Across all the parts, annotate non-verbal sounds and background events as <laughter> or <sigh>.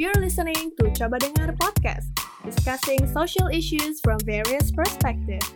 You're listening to Coba Dengar Podcast, discussing social issues from various perspectives.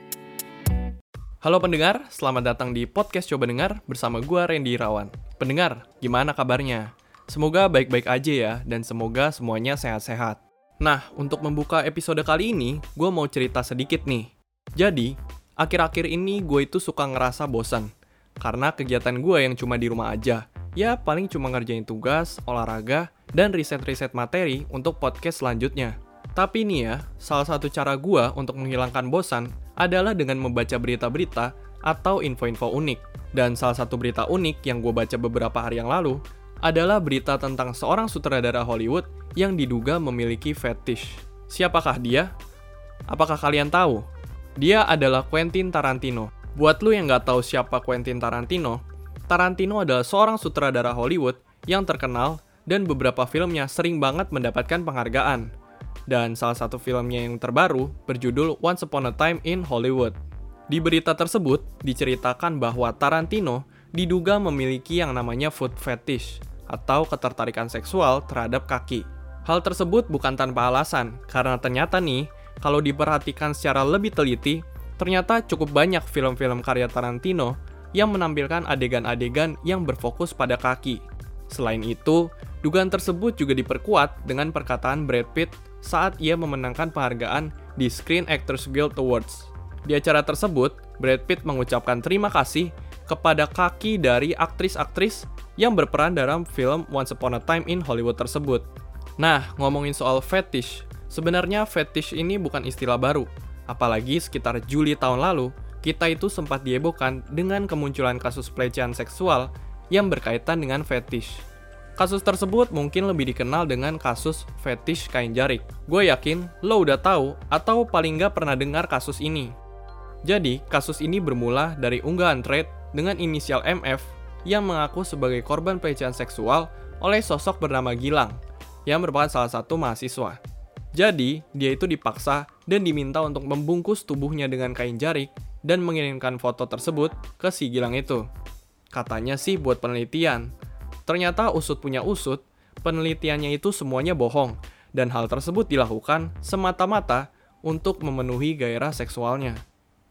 Halo pendengar, selamat datang di podcast Coba Dengar bersama gue Randy Irawan. Pendengar, gimana kabarnya? Semoga baik-baik aja ya, dan semoga semuanya sehat-sehat. Nah, untuk membuka episode kali ini, gue mau cerita sedikit nih. Jadi, akhir-akhir ini gue itu suka ngerasa bosan. Karena kegiatan gue yang cuma di rumah aja. Ya, paling cuma ngerjain tugas, olahraga, dan riset-riset materi untuk podcast selanjutnya. Tapi nih ya, salah satu cara gua untuk menghilangkan bosan adalah dengan membaca berita-berita atau info-info unik. Dan salah satu berita unik yang gue baca beberapa hari yang lalu adalah berita tentang seorang sutradara Hollywood yang diduga memiliki fetish. Siapakah dia? Apakah kalian tahu? Dia adalah Quentin Tarantino. Buat lu yang nggak tahu siapa Quentin Tarantino, Tarantino adalah seorang sutradara Hollywood yang terkenal dan beberapa filmnya sering banget mendapatkan penghargaan. Dan salah satu filmnya yang terbaru berjudul Once Upon a Time in Hollywood. Di berita tersebut diceritakan bahwa Tarantino diduga memiliki yang namanya foot fetish atau ketertarikan seksual terhadap kaki. Hal tersebut bukan tanpa alasan, karena ternyata nih, kalau diperhatikan secara lebih teliti, ternyata cukup banyak film-film karya Tarantino yang menampilkan adegan-adegan yang berfokus pada kaki. Selain itu, Dugaan tersebut juga diperkuat dengan perkataan Brad Pitt saat ia memenangkan penghargaan di Screen Actors Guild Awards. Di acara tersebut, Brad Pitt mengucapkan terima kasih kepada kaki dari aktris-aktris yang berperan dalam film Once Upon a Time in Hollywood tersebut. Nah, ngomongin soal fetish, sebenarnya fetish ini bukan istilah baru. Apalagi sekitar Juli tahun lalu, kita itu sempat diebohkan dengan kemunculan kasus pelecehan seksual yang berkaitan dengan fetish. Kasus tersebut mungkin lebih dikenal dengan kasus fetish kain jarik. Gue yakin lo udah tahu atau paling nggak pernah dengar kasus ini. Jadi, kasus ini bermula dari unggahan thread dengan inisial MF yang mengaku sebagai korban pelecehan seksual oleh sosok bernama Gilang, yang merupakan salah satu mahasiswa. Jadi, dia itu dipaksa dan diminta untuk membungkus tubuhnya dengan kain jarik dan mengirimkan foto tersebut ke si Gilang itu. Katanya sih buat penelitian, Ternyata usut punya usut, penelitiannya itu semuanya bohong, dan hal tersebut dilakukan semata-mata untuk memenuhi gairah seksualnya.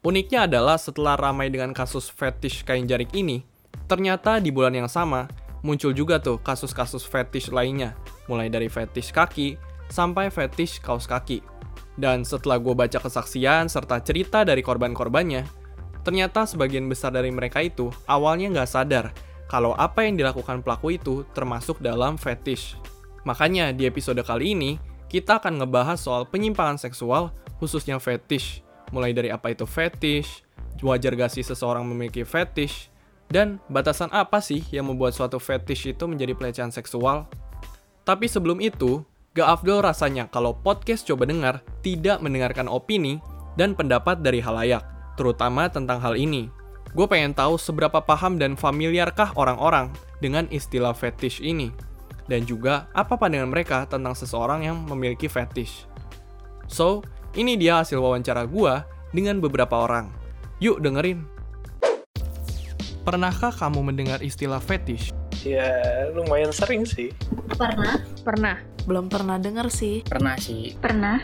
Uniknya adalah setelah ramai dengan kasus fetish kain jarik ini, ternyata di bulan yang sama muncul juga tuh kasus-kasus fetish lainnya, mulai dari fetish kaki sampai fetish kaos kaki. Dan setelah gue baca kesaksian serta cerita dari korban-korbannya, ternyata sebagian besar dari mereka itu awalnya nggak sadar kalau apa yang dilakukan pelaku itu termasuk dalam fetish. Makanya di episode kali ini, kita akan ngebahas soal penyimpangan seksual, khususnya fetish. Mulai dari apa itu fetish, wajar gak sih seseorang memiliki fetish, dan batasan apa sih yang membuat suatu fetish itu menjadi pelecehan seksual. Tapi sebelum itu, gak afdol rasanya kalau podcast coba dengar tidak mendengarkan opini dan pendapat dari halayak, terutama tentang hal ini. Gue pengen tahu seberapa paham dan familiarkah orang-orang dengan istilah fetish ini. Dan juga apa pandangan mereka tentang seseorang yang memiliki fetish. So, ini dia hasil wawancara gue dengan beberapa orang. Yuk dengerin. Pernahkah kamu mendengar istilah fetish? Ya, lumayan sering sih. Pernah? Pernah. Belum pernah dengar sih. Pernah sih. Pernah.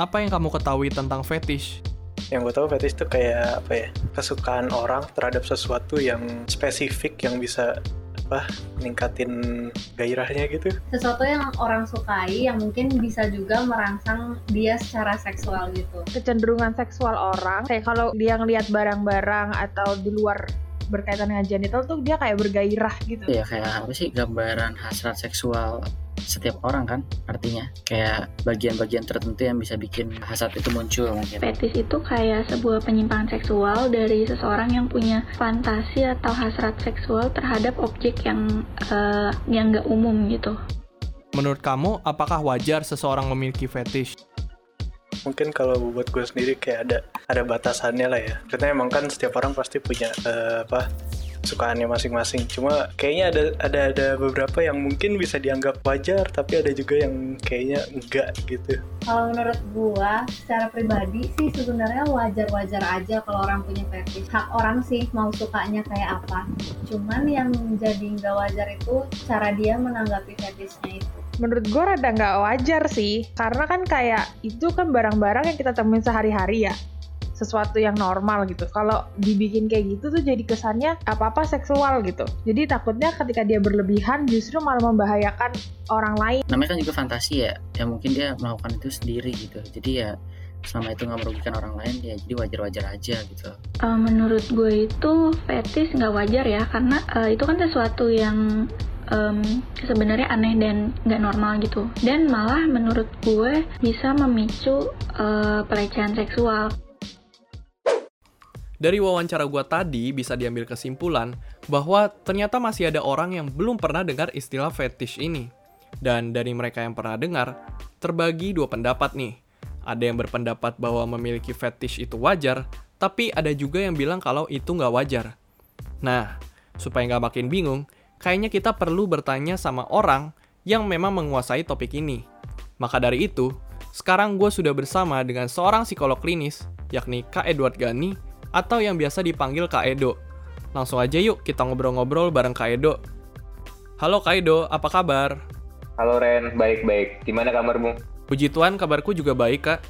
Apa yang kamu ketahui tentang fetish? yang gue tahu fetish itu kayak apa ya kesukaan orang terhadap sesuatu yang spesifik yang bisa apa meningkatin gairahnya gitu sesuatu yang orang sukai yang mungkin bisa juga merangsang dia secara seksual gitu Kecenderungan seksual orang, kayak kalau dia ngelihat barang-barang atau di luar berkaitan dengan genital tuh dia kayak bergairah gitu. Ya kayak apa sih gambaran hasrat seksual setiap orang kan artinya kayak bagian-bagian tertentu yang bisa bikin hasrat itu muncul mungkin. Fetis itu kayak sebuah penyimpangan seksual dari seseorang yang punya fantasi atau hasrat seksual terhadap objek yang uh, yang nggak umum gitu. Menurut kamu, apakah wajar seseorang memiliki fetish? Mungkin kalau buat gue sendiri kayak ada ada batasannya lah ya. Karena emang kan setiap orang pasti punya uh, apa sukaannya masing-masing. Cuma kayaknya ada ada ada beberapa yang mungkin bisa dianggap wajar tapi ada juga yang kayaknya enggak gitu. Kalau menurut gua secara pribadi sih sebenarnya wajar-wajar aja kalau orang punya fetish. Hak orang sih mau sukanya kayak apa. Cuman yang jadi nggak wajar itu cara dia menanggapi fetishnya itu menurut gue rada nggak wajar sih. Karena kan kayak itu kan barang-barang yang kita temuin sehari-hari ya. Sesuatu yang normal gitu. Kalau dibikin kayak gitu tuh jadi kesannya apa-apa seksual gitu. Jadi takutnya ketika dia berlebihan justru malah membahayakan orang lain. Namanya kan juga fantasi ya. Ya mungkin dia melakukan itu sendiri gitu. Jadi ya selama itu nggak merugikan orang lain ya jadi wajar-wajar aja gitu. Uh, menurut gue itu fetis nggak wajar ya. Karena uh, itu kan sesuatu yang em, sebenarnya aneh dan nggak normal gitu dan malah menurut gue bisa memicu uh, pelecehan seksual Dari wawancara gua tadi bisa diambil kesimpulan bahwa ternyata masih ada orang yang belum pernah dengar istilah fetish ini. Dan dari mereka yang pernah dengar, terbagi dua pendapat nih. Ada yang berpendapat bahwa memiliki fetish itu wajar, tapi ada juga yang bilang kalau itu nggak wajar. Nah, supaya nggak makin bingung, kayaknya kita perlu bertanya sama orang yang memang menguasai topik ini. Maka dari itu, sekarang gue sudah bersama dengan seorang psikolog klinis, yakni Kak Edward Gani, atau yang biasa dipanggil Kak Edo. Langsung aja yuk kita ngobrol-ngobrol bareng Kak Edo. Halo Kak Edo, apa kabar? Halo Ren, baik-baik. Gimana kabarmu? Puji Tuhan kabarku juga baik Kak.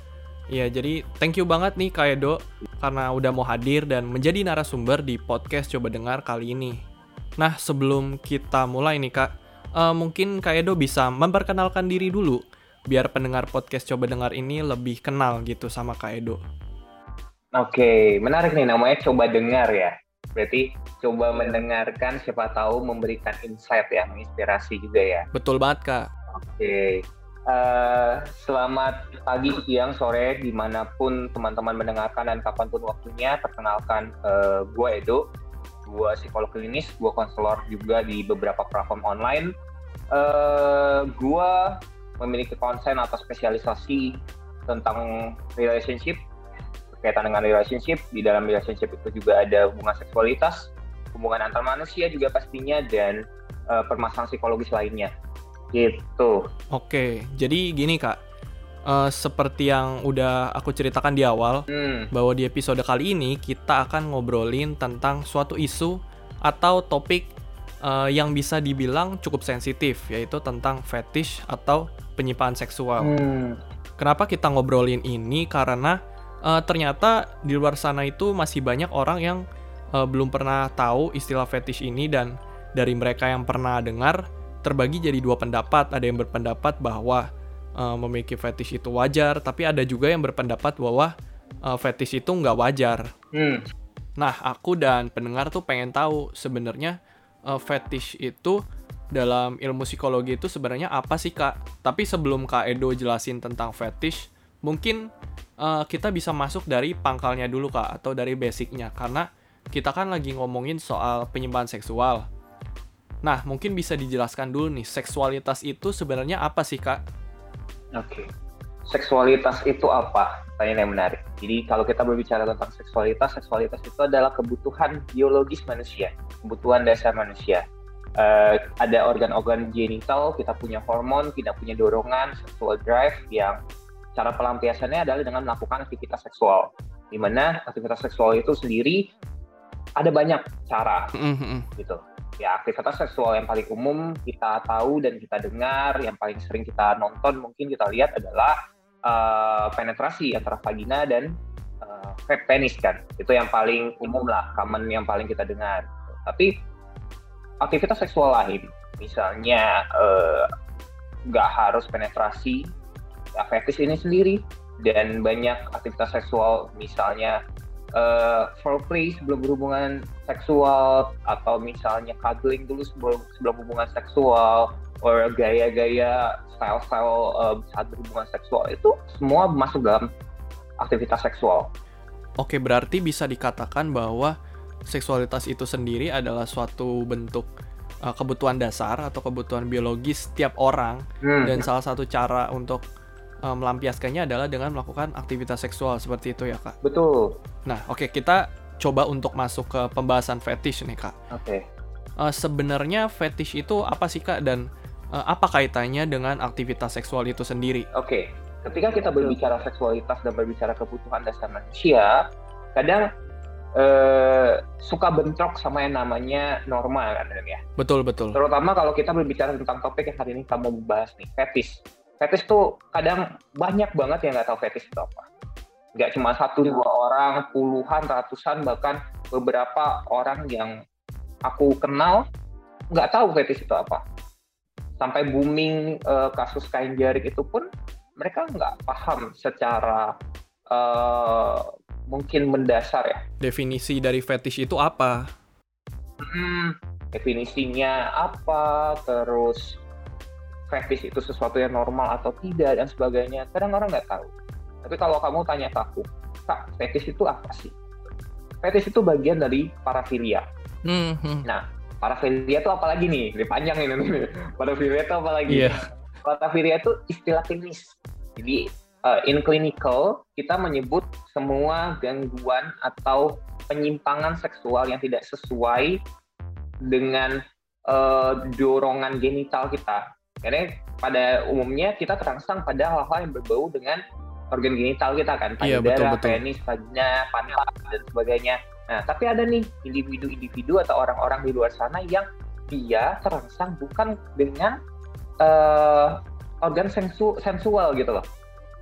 Ya jadi thank you banget nih Kak Edo karena udah mau hadir dan menjadi narasumber di podcast Coba Dengar kali ini. Nah sebelum kita mulai nih Kak, eh, mungkin Kak Edo bisa memperkenalkan diri dulu biar pendengar podcast Coba Dengar ini lebih kenal gitu sama Kak Edo. Oke, menarik nih namanya coba dengar ya. Berarti coba mendengarkan siapa tahu memberikan insight ya, menginspirasi juga ya. Betul banget Kak. Oke. Eh, selamat pagi, siang, sore, di mana pun teman-teman mendengarkan dan kapan pun waktunya. Perkenalkan, eh, gue Edo, gue psikolog klinis, gue konselor juga di beberapa platform online. Eh, gue memiliki konsen atau spesialisasi tentang relationship, berkaitan dengan relationship. Di dalam relationship itu juga ada hubungan seksualitas, hubungan antar manusia juga pastinya, dan eh, permasalahan psikologis lainnya. Gitu. Oke, jadi gini Kak. Eh, seperti yang udah aku ceritakan di awal, Hmm, bahwa di episode kali ini kita akan ngobrolin tentang suatu isu atau topik eh, yang bisa dibilang cukup sensitif, yaitu tentang fetish atau penyimpangan seksual. hmm, Kenapa kita ngobrolin ini? Karena eh, ternyata di luar sana itu masih banyak orang yang eh, belum pernah tahu istilah fetish ini dan dari mereka yang pernah dengar terbagi jadi dua pendapat. Ada yang berpendapat bahwa eh, memiliki fetish itu wajar, tapi ada juga yang berpendapat bahwa eh, fetish itu nggak wajar. hmm. Nah, aku dan pendengar tuh pengen tahu sebenarnya eh, fetish itu dalam ilmu psikologi itu sebenarnya apa sih kak? Tapi sebelum kak Edo jelasin tentang fetish, mungkin eh, kita bisa masuk dari pangkalnya dulu kak atau dari basicnya karena kita kan lagi ngomongin soal penyimpangan seksual. Nah, mungkin bisa dijelaskan dulu nih seksualitas itu sebenarnya apa sih kak? Oke. Seksualitas itu apa? Pertanyaan yang menarik. Jadi kalau kita berbicara tentang seksualitas, seksualitas itu adalah kebutuhan biologis manusia, kebutuhan dasar manusia. Eh, ada organ-organ genital, kita punya hormon, kita punya dorongan, sexual drive yang cara pelampiasannya adalah dengan melakukan aktivitas seksual. Di mana aktivitas seksual itu sendiri ada banyak cara gitu. Ya aktivitas seksual yang paling umum kita tahu dan kita dengar, yang paling sering kita nonton mungkin kita lihat adalah eh, penetrasi antara vagina dan eh, penis kan. Itu yang paling umum lah, common yang paling kita dengar. Tapi aktivitas seksual lain, misalnya eh, nggak harus penetrasi, ya, ini sendiri dan banyak aktivitas seksual misalnya eh, foreplay sebelum berhubungan seksual atau misalnya cuddling dulu sebelum sebelum hubungan seksual or gaya-gaya style-style eh, saat berhubungan seksual itu semua masuk dalam aktivitas seksual. Oke, berarti bisa dikatakan bahwa seksualitas itu sendiri adalah suatu bentuk uh, kebutuhan dasar atau kebutuhan biologis setiap orang Hmm, dan salah satu cara untuk uh, melampiaskannya adalah dengan melakukan aktivitas seksual seperti itu ya, Kak. betul. Nah, oke, kita coba untuk masuk ke pembahasan fetish nih, Kak. Oke. Uh, sebenarnya fetish itu apa sih, Kak? Dan uh, apa kaitannya dengan aktivitas seksual itu sendiri? Oke, ketika kita berbicara seksualitas dan berbicara kebutuhan dasar manusia, kadang eh, suka bentrok sama yang namanya norma kan ya. Betul, betul. Terutama kalau kita berbicara tentang topik yang hari ini kamu bahas nih, fetish. Fetish tuh kadang banyak banget yang nggak tahu fetish itu apa. Nggak cuma satu dua orang, puluhan, ratusan, bahkan beberapa orang yang aku kenal nggak tahu fetish itu apa. Sampai booming eh, kasus kain jarik itu pun mereka nggak paham secara eh, mungkin mendasar ya. Definisi dari fetish itu apa? Hmm, definisinya apa, terus fetish itu sesuatu yang normal atau tidak dan sebagainya. Kadang orang nggak tahu. Tapi kalau kamu tanya ke aku, kak, fetish itu apa sih? Fetish itu bagian dari parafilia. Hmm, hmm. Nah, parafilia itu apa lagi nih? Ini panjang ini. <laughs> parafilia itu apa lagi? Iya. Parafilia itu istilah klinis. Jadi uh, in clinical kita menyebut semua gangguan atau penyimpangan seksual yang tidak sesuai dengan uh, dorongan genital kita. Karena pada umumnya kita terangsang pada hal-hal yang berbau dengan organ genital kita kan, Iya, payudara, betul, betul. penis, vagina, pantat dan sebagainya. Nah, tapi ada nih individu-individu atau orang-orang di luar sana yang dia terangsang bukan dengan eh, organ sensu- sensual gitu loh,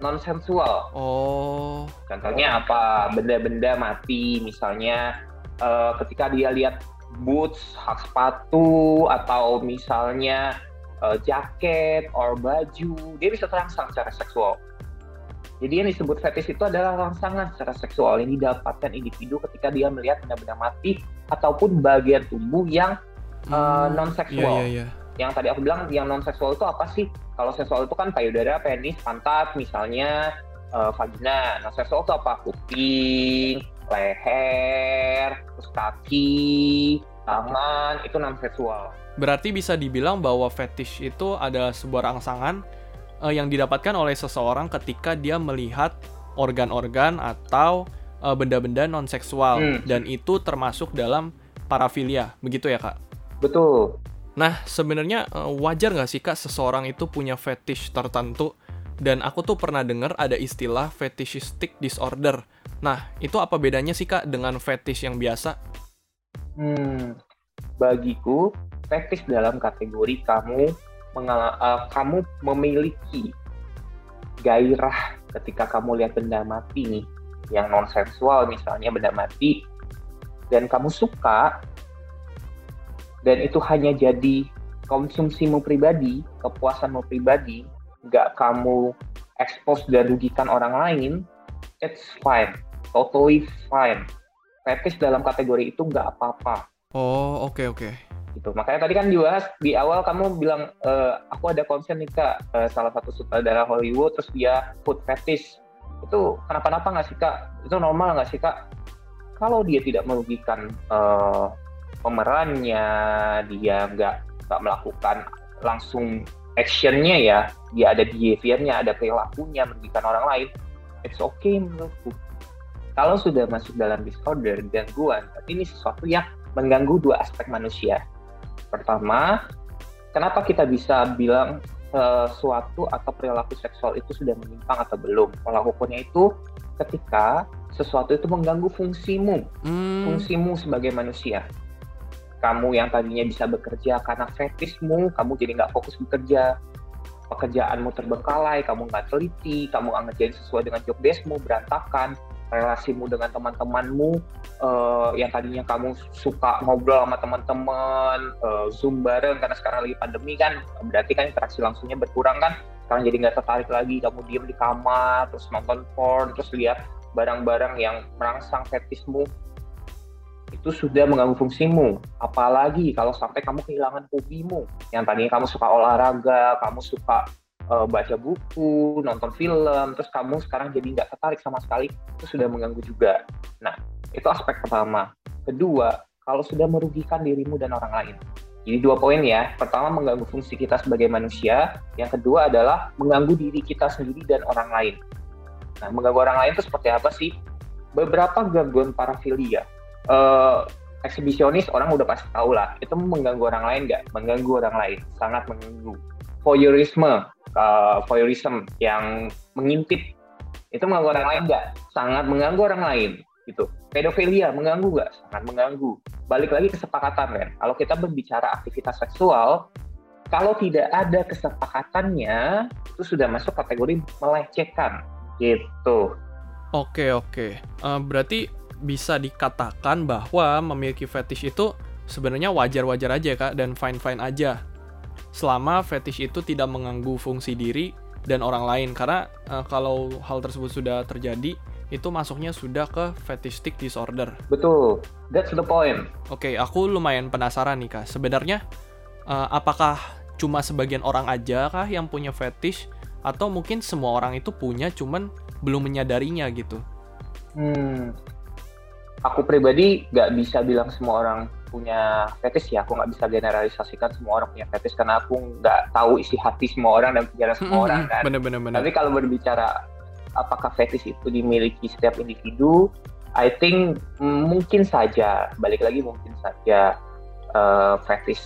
non sensual. Oh, Contohnya apa? Benda-benda mati, misalnya eh, ketika dia lihat boots, hak sepatu, atau misalnya eh, jaket or baju, dia bisa terangsang secara seksual. Jadi yang disebut fetish itu adalah rangsangan secara seksual yang didapatkan individu ketika dia melihat benda-benda mati ataupun bagian tubuh yang hmm. non Iya, seksual iya, iya. yang tadi aku bilang yang non seksual itu apa sih? Kalau seksual itu kan payudara, penis, pantat, misalnya eh, vagina. Non seksual itu apa? Kuping, leher, terus kaki, tangan, itu non seksual. Berarti bisa dibilang bahwa fetish itu adalah sebuah rangsangan eh, yang didapatkan oleh seseorang ketika dia melihat organ-organ atau eh, benda-benda non seksual Hmm. dan itu termasuk dalam parafilia, begitu ya kak? Betul. Nah sebenarnya eh, wajar nggak sih kak seseorang itu punya fetish tertentu? Dan aku tuh pernah dengar ada istilah fetishistic disorder. Nah itu apa bedanya sih kak dengan fetish yang biasa? Hmm, bagiku fetish dalam kategori kamu mengala- eh, kamu memiliki gairah ketika kamu lihat benda mati nih, yang non seksual misalnya benda mati dan kamu suka dan itu hanya jadi konsumsimu pribadi, kepuasanmu pribadi, nggak kamu expose dan rugikan orang lain, it's fine, totally fine. Fetish dalam kategori itu nggak apa-apa Oh oke oke. gitu. Makanya tadi kan dibahas di awal kamu bilang e, aku ada konsen nih kak e, salah satu sutradara Hollywood terus dia food fetish itu kenapa-napa nggak sih kak? Itu normal nggak sih kak? Kalau dia tidak merugikan e, pemerannya, dia nggak nggak melakukan langsung actionnya ya, dia ada behaviornya, ada perilakunya merugikan orang lain, it's okay menurutku. Kalau sudah masuk dalam disorder, gangguan, ini sesuatu yang mengganggu dua aspek manusia. Pertama, kenapa kita bisa bilang sesuatu atau perilaku seksual itu sudah menyimpang atau belum? Pola ukurnya itu ketika sesuatu itu mengganggu fungsimu, Hmm, fungsimu sebagai manusia. Kamu yang tadinya bisa bekerja karena fetishmu, kamu jadi nggak fokus bekerja. Pekerjaanmu terbengkalai, kamu nggak teliti, kamu nggak ngerjain sesuai dengan job deskmu, berantakan. Relasimu dengan teman-temanmu, eh, yang tadinya kamu suka ngobrol sama teman-teman, eh, zoom bareng karena sekarang lagi pandemi kan, berarti kan interaksi langsungnya berkurang kan. Sekarang jadi nggak tertarik lagi, kamu diem di kamar, terus nonton porn, terus lihat barang-barang yang merangsang fetismu itu sudah mengganggu fungsimu. Apalagi kalau sampai kamu kehilangan hobimu. Yang tadinya kamu suka olahraga, kamu suka eh, baca buku, nonton film, terus kamu sekarang jadi nggak tertarik sama sekali, itu sudah mengganggu juga. Nah, itu aspek pertama. Kedua, kalau sudah merugikan dirimu dan orang lain. Jadi dua poin ya. Pertama, mengganggu fungsi kita sebagai manusia. Yang kedua adalah mengganggu diri kita sendiri dan orang lain. Nah, mengganggu orang lain itu seperti apa sih? Beberapa gangguan parafilia eh eksibisionis orang udah pasti tahu lah itu mengganggu orang lain nggak mengganggu orang lain sangat mengganggu voyeurisme voyeurism yang mengintip itu mengganggu orang lain nggak sangat mengganggu orang lain gitu. Pedofilia mengganggu nggak? Sangat mengganggu. Balik lagi kesepakatan kan. Kalau kita berbicara aktivitas seksual, kalau tidak ada kesepakatannya, itu sudah masuk kategori melecehkan gitu. Oke oke, Eh, berarti bisa dikatakan bahwa memiliki fetish itu sebenarnya wajar-wajar aja kak dan fine-fine aja, selama fetish itu tidak mengganggu fungsi diri dan orang lain. Karena eh, kalau hal tersebut sudah terjadi, itu masuknya sudah ke fetishistic disorder. Betul, that's the point. Oke, aku lumayan penasaran nih kak. Sebenarnya eh, apakah cuma sebagian orang aja kah yang punya fetish atau mungkin semua orang itu punya cuman belum menyadarinya gitu? Hmm, aku pribadi nggak bisa bilang semua orang punya fetish ya. Aku nggak bisa generalisasikan semua orang punya fetish karena aku nggak tahu isi hati semua orang dan pikiran semua orang kan. Bener-bener. bener. Tapi kalau berbicara apakah fetish itu dimiliki setiap individu, I think mm, mungkin saja, balik lagi mungkin saja eh, fetish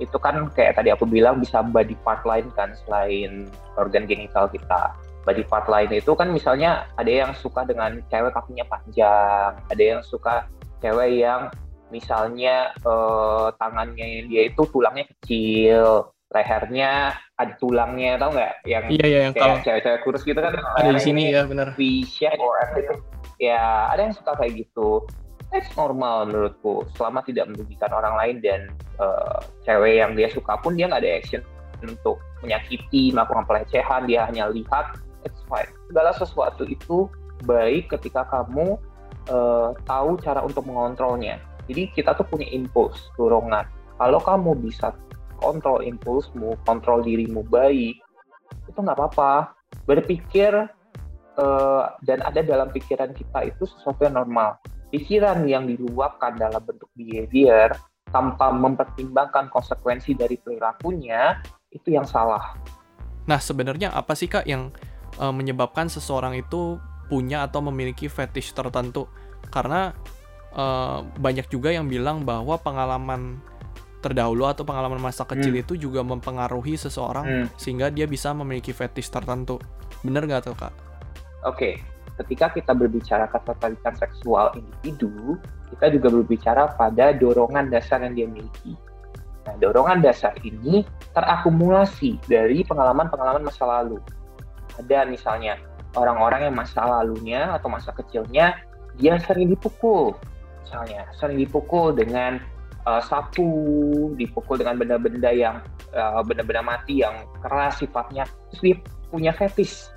itu kan kayak tadi aku bilang bisa body part lain kan selain organ genital kita. Body part lain itu kan misalnya ada yang suka dengan cewek kakinya panjang, ada yang suka cewek yang misalnya eh, tangannya dia itu tulangnya kecil, lehernya ada tulangnya, tau nggak? Yang Iya iya yang kalau kayak cewek-cewek kurus gitu kan ada di sini ya bener. V-shape or everything. Ya, ada yang suka kayak gitu. That's normal menurutku. Selama tidak merugikan orang lain dan eh, cewek yang dia suka pun dia nggak ada action untuk menyakiti, melakukan pelecehan, dia hanya lihat, it's fine. Segala sesuatu itu baik ketika kamu eh, tahu cara untuk mengontrolnya. Jadi kita tuh punya impuls, dorongan. Kalau kamu bisa kontrol impulsmu, kontrol dirimu baik, itu nggak apa-apa. Berpikir eh, dan ada dalam pikiran kita itu sesuatu yang normal. Pikiran yang diluapkan dalam bentuk behavior tanpa mempertimbangkan konsekuensi dari perilakunya itu yang salah. Nah sebenarnya apa sih kak yang eh, menyebabkan seseorang itu punya atau memiliki fetish tertentu? Karena eh, banyak juga yang bilang bahwa pengalaman terdahulu atau pengalaman masa kecil Hmm. itu juga mempengaruhi seseorang Hmm. sehingga dia bisa memiliki fetish tertentu. Bener nggak tuh kak? Oke, ketika kita berbicara ketertarikan seksual individu, kita juga berbicara pada dorongan dasar yang dia miliki. Nah, dorongan dasar ini terakumulasi dari pengalaman-pengalaman masa lalu. Ada misalnya orang-orang yang masa lalunya atau masa kecilnya dia sering dipukul, misalnya. Sering dipukul dengan uh, sapu, dipukul dengan benda-benda yang uh, benda-benda mati yang keras sifatnya, terus dia punya fetish.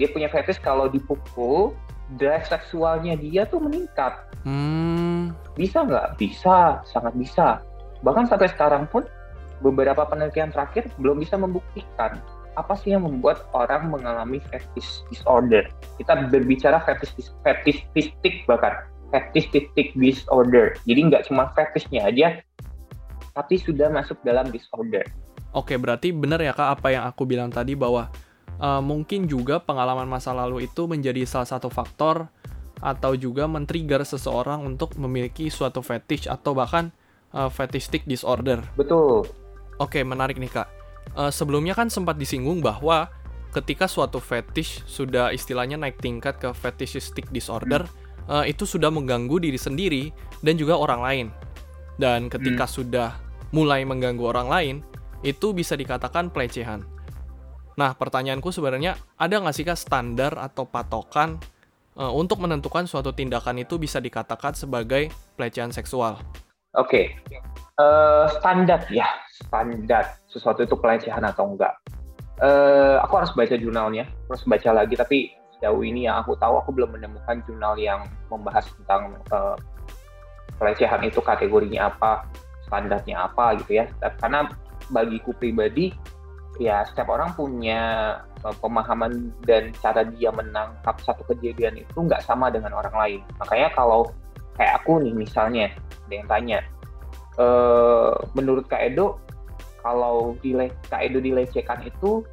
Dia punya fetish kalau dipukul drive seksualnya dia tuh meningkat. Hmm, bisa nggak? Bisa. Sangat bisa. Bahkan sampai sekarang pun beberapa penelitian terakhir belum bisa membuktikan apa sih yang membuat orang mengalami fetish disorder. Kita berbicara fetish fetishistic bahkan fetishistic disorder jadi nggak cuma fetishnya aja tapi sudah masuk dalam disorder Oke, berarti bener ya kak apa yang aku bilang tadi bahwa uh, mungkin juga pengalaman masa lalu itu menjadi salah satu faktor atau juga men-trigger seseorang untuk memiliki suatu fetish atau bahkan uh, fetishistic disorder. betul Oke, menarik nih kak. Uh, sebelumnya kan sempat disinggung bahwa ketika suatu fetish sudah istilahnya naik tingkat ke fetishistic disorder, uh, itu sudah mengganggu diri sendiri dan juga orang lain. Dan ketika sudah mulai mengganggu orang lain, itu bisa dikatakan pelecehan. Nah, pertanyaanku sebenarnya ada nggak sih kak standar atau patokan uh, untuk menentukan suatu tindakan itu bisa dikatakan sebagai pelecehan seksual? Oke, Eh, standar ya, standar sesuatu itu pelecehan atau enggak. Eh, aku harus baca jurnalnya, terus baca lagi. Tapi sejauh ini yang aku tahu, aku belum menemukan jurnal yang membahas tentang eh, pelecehan itu kategorinya apa, standarnya apa gitu ya. Karena bagiku pribadi, ya setiap orang punya eh, pemahaman dan cara dia menangkap satu kejadian itu nggak sama dengan orang lain. Makanya kalau kayak aku nih misalnya, ada yang tanya, eh, menurut Kak Edo, kalau dile Kak Edo dilecehkan itu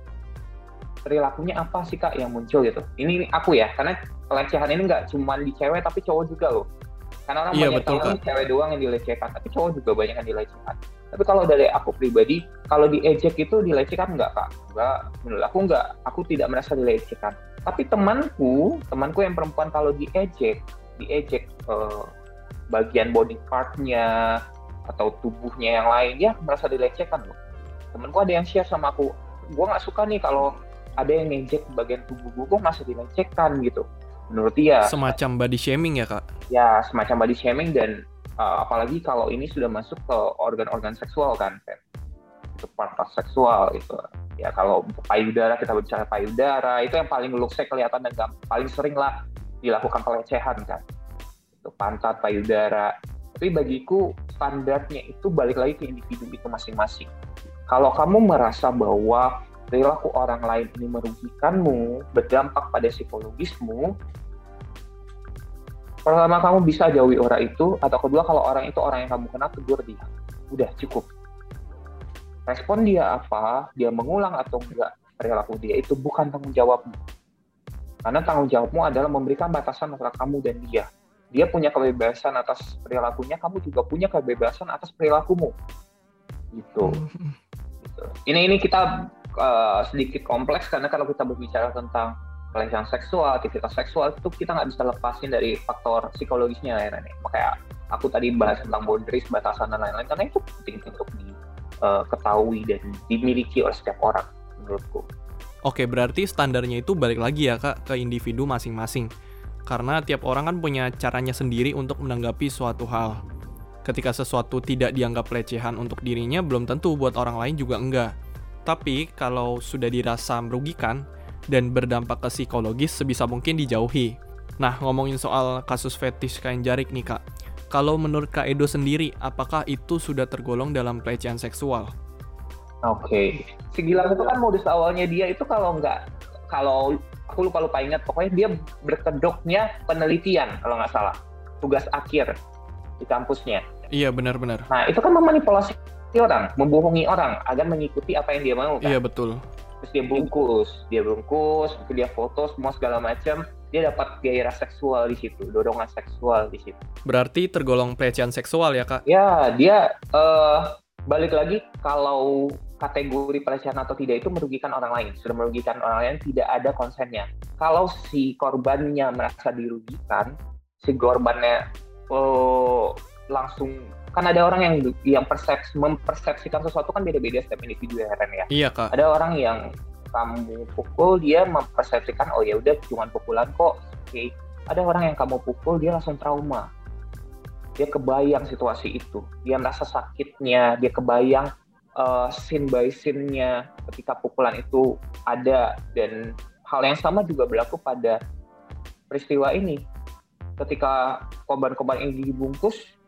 perilakunya apa sih Kak yang muncul gitu? Ini aku ya, karena pelecehan ini nggak cuma di cewek tapi cowok juga loh. Karena orang Iya, banyak betul, tahu cewek doang yang dilecehkan, tapi cowok juga banyak yang dilecehkan. Tapi kalau dari aku pribadi, kalau diejek itu dilecehkan nggak Kak? Nggak, menurut aku nggak. Aku tidak merasa dilecehkan. Tapi temanku, temanku yang perempuan kalau diejek, diejek uh, bagian body partnya atau tubuhnya yang lain dia merasa dilecehkan loh temenku ada yang share sama aku gue nggak suka nih kalau ada yang ngejek bagian tubuh gue gue masih dilecehkan gitu. Menurut dia. Semacam body shaming ya kak? Ya semacam body shaming dan uh, apalagi kalau ini sudah masuk ke organ-organ seksual kan itu part-part seksual itu ya kalau payudara kita bicara payudara itu yang paling look kelihatan dan paling sering lah dilakukan pelecehan kan. Itu pantat payudara. Tapi bagiku standarnya itu balik lagi ke individu itu masing-masing. Kalau kamu merasa bahwa perilaku orang lain ini merugikanmu, berdampak pada psikologismu, pertama kamu bisa jauhi orang itu, atau kedua kalau orang itu orang yang kamu kenal, tegur dia. Udah cukup. Respon dia apa, dia mengulang atau enggak perilaku dia itu bukan tanggung jawabmu. Karena tanggung jawabmu adalah memberikan batasan antara kamu dan dia. Dia punya kebebasan atas perilakunya, kamu juga punya kebebasan atas perilakumu. Gitu. Gitu. Ini ini kita uh, sedikit kompleks karena kalau kita berbicara tentang pelecehan seksual, aktivitas seksual itu kita nggak bisa lepasin dari faktor psikologisnya ya Rene. Makanya aku tadi bahas tentang boundaries, batasan dan lain-lain karena itu penting untuk diketahui eh, dan dimiliki oleh setiap orang menurutku. Oke, berarti standarnya itu balik lagi ya kak ke individu masing-masing. Karena tiap orang kan punya caranya sendiri untuk menanggapi suatu hal. Ketika sesuatu tidak dianggap pelecehan untuk dirinya, belum tentu buat orang lain juga enggak. Tapi kalau sudah dirasa merugikan dan berdampak ke psikologis sebisa mungkin dijauhi. Nah, ngomongin soal kasus fetish kain jarik nih kak. Kalau menurut Kak Edo sendiri, apakah itu sudah tergolong dalam pelecehan seksual? Oke, okay. si Gilang itu kan modus awalnya dia itu kalau nggak, kalau aku lupa lupa ingat, pokoknya dia berkedoknya penelitian kalau nggak salah, tugas akhir di kampusnya. Iya benar-benar. Nah itu kan memanipulasi orang, membohongi orang agar mengikuti apa yang dia mau kan. Iya betul. Terus dia bungkus, dia bungkus, dia foto semua segala macam, dia dapat gairah seksual di situ, dorongan seksual di situ. Berarti tergolong pelecehan seksual ya kak? Ya, dia uh, balik lagi kalau kategori pelecehan atau tidak itu merugikan orang lain, sudah merugikan orang lain tidak ada konsennya. Kalau si korbannya merasa dirugikan, si korbannya oh, langsung kan ada orang yang yang persepsi, mempersepsikan sesuatu kan beda-beda setiap individu ya Ren ya. Iya kak. Ada orang yang kamu pukul dia mempersepsikan oh ya udah cuma pukulan kok. Oke. Okay. Ada orang yang kamu pukul dia langsung trauma. Dia kebayang situasi itu. Dia merasa sakitnya. Dia kebayang uh, scene by scene-nya ketika pukulan itu ada dan hal yang sama juga berlaku pada peristiwa ini. Ketika korban-korban ini dibungkus,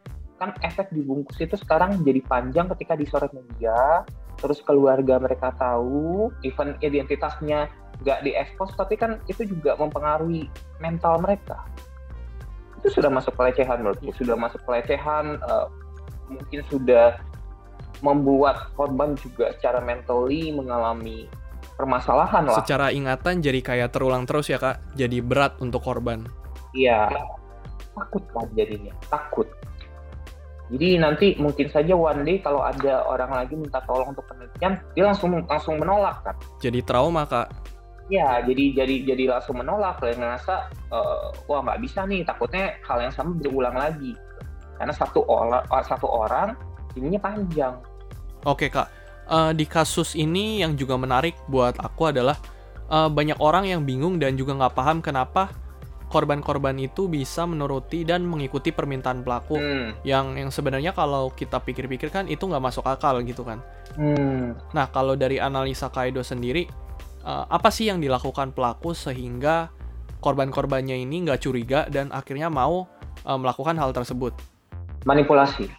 kan efek dibungkus itu sekarang jadi panjang ketika disorot media terus keluarga mereka tahu even identitasnya nggak diekspos tapi kan itu juga mempengaruhi mental mereka itu sudah masuk pelecehan menurutku sudah masuk pelecehan uh, mungkin sudah membuat korban juga secara mentally mengalami permasalahan lah. Secara ingatan jadi kayak terulang terus ya kak, jadi berat untuk korban. Iya, takut kan jadinya, takut. Jadi nanti mungkin saja one day kalau ada orang lagi minta tolong untuk penelitian, dia langsung langsung menolak kan. Jadi trauma kak. Ya, jadi jadi jadi langsung menolak dan ngerasa uh, wah nggak bisa nih, takutnya hal yang sama berulang lagi. Karena satu orang satu orang ininya panjang. Oke kak, uh, di kasus ini yang juga menarik buat aku adalah uh, banyak orang yang bingung dan juga nggak paham kenapa korban-korban itu bisa menuruti dan mengikuti permintaan pelaku hmm. yang yang sebenarnya kalau kita pikir-pikir kan itu nggak masuk akal gitu kan. Hmm. Nah kalau dari analisa Kaido sendiri uh, apa sih yang dilakukan pelaku sehingga korban-korbannya ini nggak curiga dan akhirnya mau uh, melakukan hal tersebut? Manipulasi.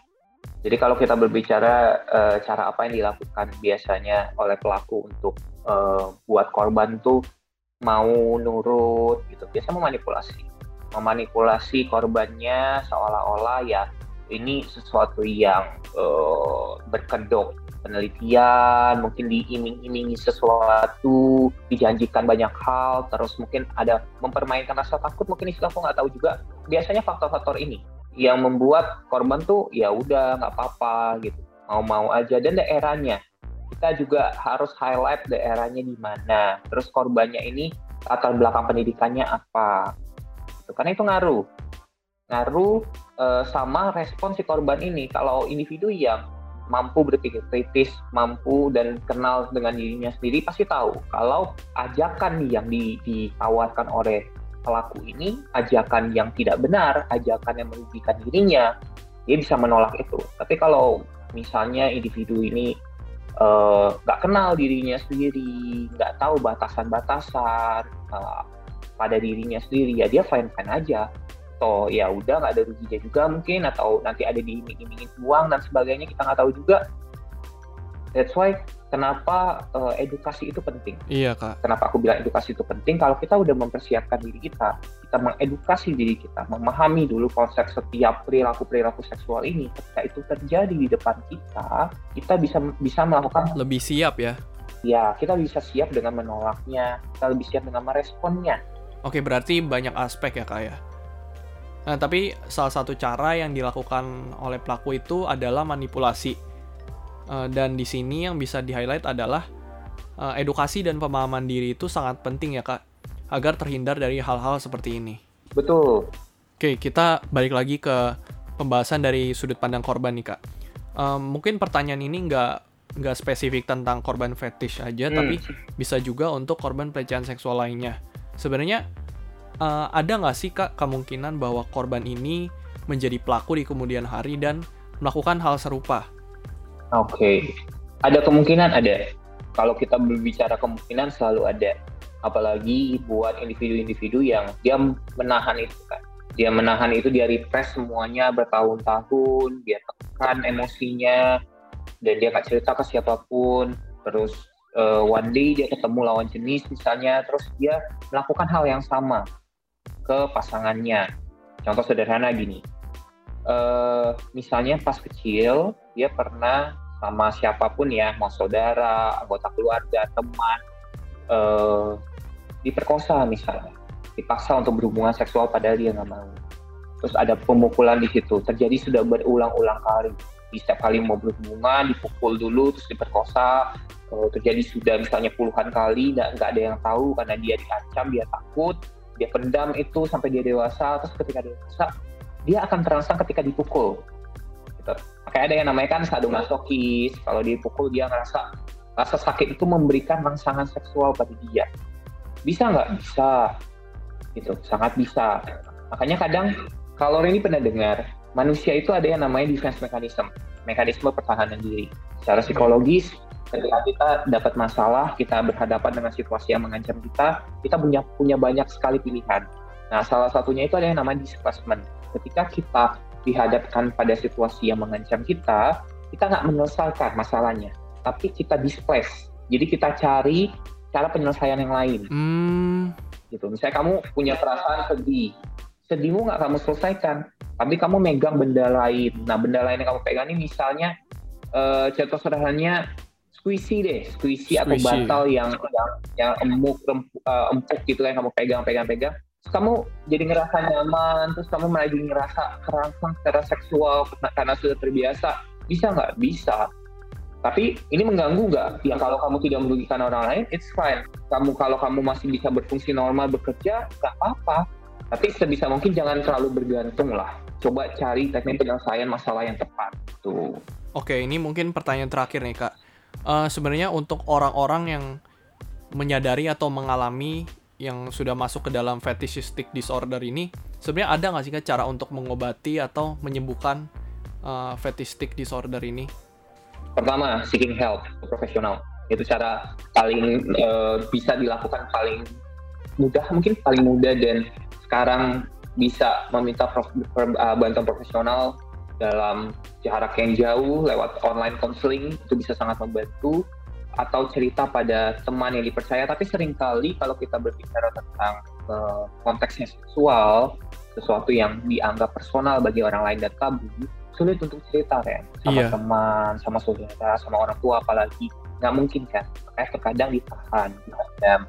Jadi kalau kita berbicara uh, cara apa yang dilakukan biasanya oleh pelaku untuk uh, buat korban tuh mau nurut gitu. Biasa memanipulasi. Memanipulasi korbannya seolah-olah ya ini sesuatu yang uh, berkedok penelitian mungkin diiming-imingi sesuatu dijanjikan banyak hal terus mungkin ada mempermainkan rasa takut mungkin istilah aku nggak tahu juga. Biasanya faktor-faktor ini yang membuat korban tuh ya udah nggak apa-apa gitu. Mau-mau aja. Dan daerahnya kita juga harus highlight daerahnya di mana. Terus korbannya ini latar belakang pendidikannya apa. Gitu. Karena itu ngaruh. ngaruh uh, sama respon si korban ini. Kalau individu yang mampu berpikir kritis, mampu dan kenal dengan dirinya sendiri pasti tahu kalau ajakan yang di, ditawarkan oleh pelaku ini ajakan yang tidak benar, ajakan yang merugikan dirinya, dia bisa menolak itu. Tapi kalau misalnya individu ini nggak uh, kenal dirinya sendiri, nggak tahu batasan-batasan uh, pada dirinya sendiri, ya dia fine-fine aja. Toh ya udah nggak ada ruginya juga mungkin, atau nanti ada diiming-imingin uang dan sebagainya kita nggak tahu juga. That's why kenapa uh, edukasi itu penting. Iya kak. Kenapa aku bilang edukasi itu penting? Kalau kita udah mempersiapkan diri kita, kita mengedukasi diri kita, memahami dulu konsep setiap perilaku perilaku seksual ini. Ketika itu terjadi di depan kita, kita bisa bisa melakukan lebih siap ya. Ya, kita bisa siap dengan menolaknya, kita lebih siap dengan meresponnya. Oke, berarti banyak aspek ya kak ya. Nah, tapi salah satu cara yang dilakukan oleh pelaku itu adalah manipulasi Uh, dan di sini yang bisa di-highlight adalah uh, edukasi dan pemahaman diri itu sangat penting ya kak, agar terhindar dari hal-hal seperti ini. Betul. Oke, kita balik lagi ke pembahasan dari sudut pandang korban nih kak. Um, mungkin pertanyaan ini nggak nggak spesifik tentang korban fetish aja, hmm. tapi bisa juga untuk korban pelecehan seksual lainnya. Sebenarnya uh, ada nggak sih kak kemungkinan bahwa korban ini menjadi pelaku di kemudian hari dan melakukan hal serupa? Oke, okay. ada kemungkinan ada. Kalau kita berbicara kemungkinan selalu ada. Apalagi buat individu-individu yang dia menahan itu kan. Dia menahan itu, dia repress semuanya bertahun-tahun, dia tekan emosinya, dan dia nggak cerita ke siapa pun. Terus uh, one day dia ketemu lawan jenis misalnya, terus dia melakukan hal yang sama ke pasangannya. Contoh sederhana gini, uh, misalnya pas kecil dia pernah sama siapa pun ya, mau saudara, anggota keluarga, teman, uh, diperkosa misalnya, dipaksa untuk berhubungan seksual padahal dia nggak mau. Terus ada pemukulan di situ, terjadi sudah berulang-ulang kali. Di setiap kali mau berhubungan, dipukul dulu, terus diperkosa, uh, terjadi sudah misalnya puluhan kali, nggak ada yang tahu karena dia diancam, dia takut, dia pendam itu sampai dia dewasa, terus ketika dewasa, dia akan terangsang ketika dipukul gitu. Makanya ada yang namanya kan sadomasokis. Kalau dipukul dia ngerasa rasa sakit itu memberikan rangsangan seksual pada dia. Bisa nggak? Bisa. Gitu, sangat bisa. Makanya kadang kalau ini pernah dengar, manusia itu ada yang namanya defense mechanism, mekanisme pertahanan diri. Secara psikologis, ketika kita dapat masalah, kita berhadapan dengan situasi yang mengancam kita, kita punya punya banyak sekali pilihan. Nah, salah satunya itu ada yang namanya displacement. Ketika kita dihadapkan pada situasi yang mengancam kita, kita nggak menyelesaikan masalahnya, tapi kita displace. Jadi kita cari cara penyelesaian yang lain. Hmm. Gitu. Misalnya kamu punya perasaan sedih, sedihmu nggak kamu selesaikan, tapi kamu megang benda lain. Nah, benda lain yang kamu pegang ini misalnya uh, contoh sederhananya squishy deh, squishy, squishy. atau bantal yang yang, yang empuk, empuk, uh, empuk gitu yang kamu pegang, pegang, pegang kamu jadi ngerasa nyaman terus kamu lagi ngerasa kerangsang secara seksual karena sudah terbiasa. Bisa nggak? Bisa. Tapi ini mengganggu nggak? Ya kalau kamu tidak merugikan orang lain it's fine. Kamu kalau kamu masih bisa berfungsi normal bekerja nggak apa-apa. Tapi sebisa mungkin jangan terlalu bergantung lah. Coba cari teknik penyelesaian masalah yang tepat tuh oke ini mungkin pertanyaan terakhir nih kak. Uh, sebenarnya untuk orang-orang yang menyadari atau mengalami yang sudah masuk ke dalam fetishistic disorder ini sebenarnya ada nggak sih cara untuk mengobati atau menyembuhkan uh, fetishistic disorder ini? Pertama, seeking help profesional itu cara paling uh, bisa dilakukan paling mudah mungkin paling mudah dan sekarang bisa meminta prof, uh, bantuan profesional dalam jarak yang jauh lewat online counseling itu bisa sangat membantu atau cerita pada teman yang dipercaya tapi sering kali kalau kita berbicara tentang uh, konteksnya seksual sesuatu yang dianggap personal bagi orang lain dan tabu sulit untuk cerita kan sama iya. teman sama saudara sama orang tua apalagi. Nggak mungkin kan? Makanya terkadang ditahan dihadam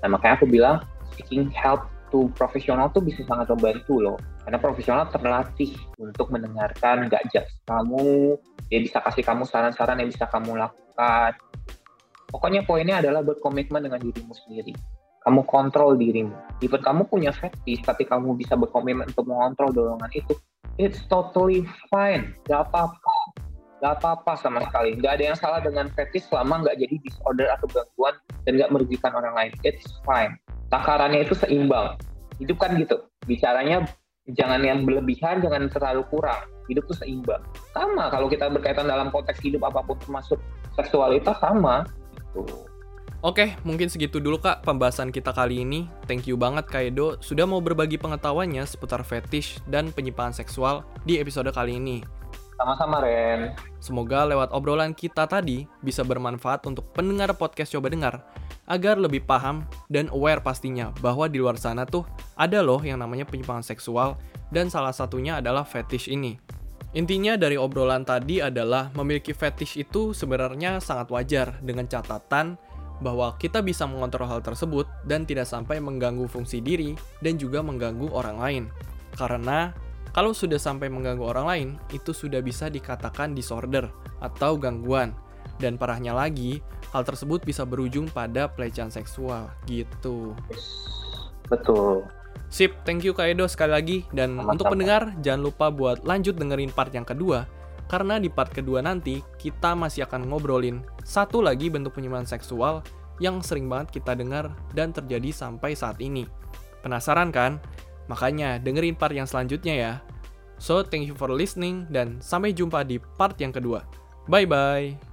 nah makanya aku bilang seeking help to profesional tuh bisa sangat membantu loh. Karena profesional terlatih untuk mendengarkan nggak judge kamu dia bisa kasih kamu saran-saran yang bisa kamu lakukan Pokoknya poinnya adalah berkomitmen dengan dirimu sendiri. kamu kontrol dirimu. Even kamu punya fetish, tapi kamu bisa berkomitmen untuk mengontrol dorongan itu, it's totally fine. Gak apa-apa. Gak apa-apa sama sekali. Gak ada yang salah dengan fetish selama nggak jadi disorder atau gangguan dan nggak merugikan orang lain. It's fine. Takarannya itu seimbang. Hidup kan gitu. Bicaranya jangan yang berlebihan, jangan terlalu kurang. Hidup tuh seimbang. Sama kalau kita berkaitan dalam konteks hidup apa pun termasuk seksualitas sama. Gitu. Oke, mungkin segitu dulu kak pembahasan kita kali ini. Thank you banget Kak Edo sudah mau berbagi pengetahuannya seputar fetish dan penyimpangan seksual di episode kali ini. Sama-sama Ren. Semoga lewat obrolan kita tadi bisa bermanfaat untuk pendengar podcast Coba Dengar agar lebih paham dan aware pastinya bahwa di luar sana tuh ada loh yang namanya penyimpangan seksual dan salah satunya adalah fetish ini. Intinya dari obrolan tadi adalah memiliki fetish itu sebenarnya sangat wajar dengan catatan bahwa kita bisa mengontrol hal tersebut dan tidak sampai mengganggu fungsi diri dan juga mengganggu orang lain. Karena kalau sudah sampai mengganggu orang lain, itu sudah bisa dikatakan disorder atau gangguan. Dan parahnya lagi, hal tersebut bisa berujung pada pelecehan seksual gitu. Betul. Sip, thank you Kak Edo sekali lagi. Dan Sama-sama. untuk pendengar, jangan lupa buat lanjut dengerin part yang kedua. Karena di part kedua nanti, kita masih akan ngobrolin satu lagi bentuk penyimpangan seksual yang sering banget kita dengar dan terjadi sampai saat ini. Penasaran kan? Makanya dengerin part yang selanjutnya ya. So, thank you for listening dan sampai jumpa di part yang kedua. Bye-bye.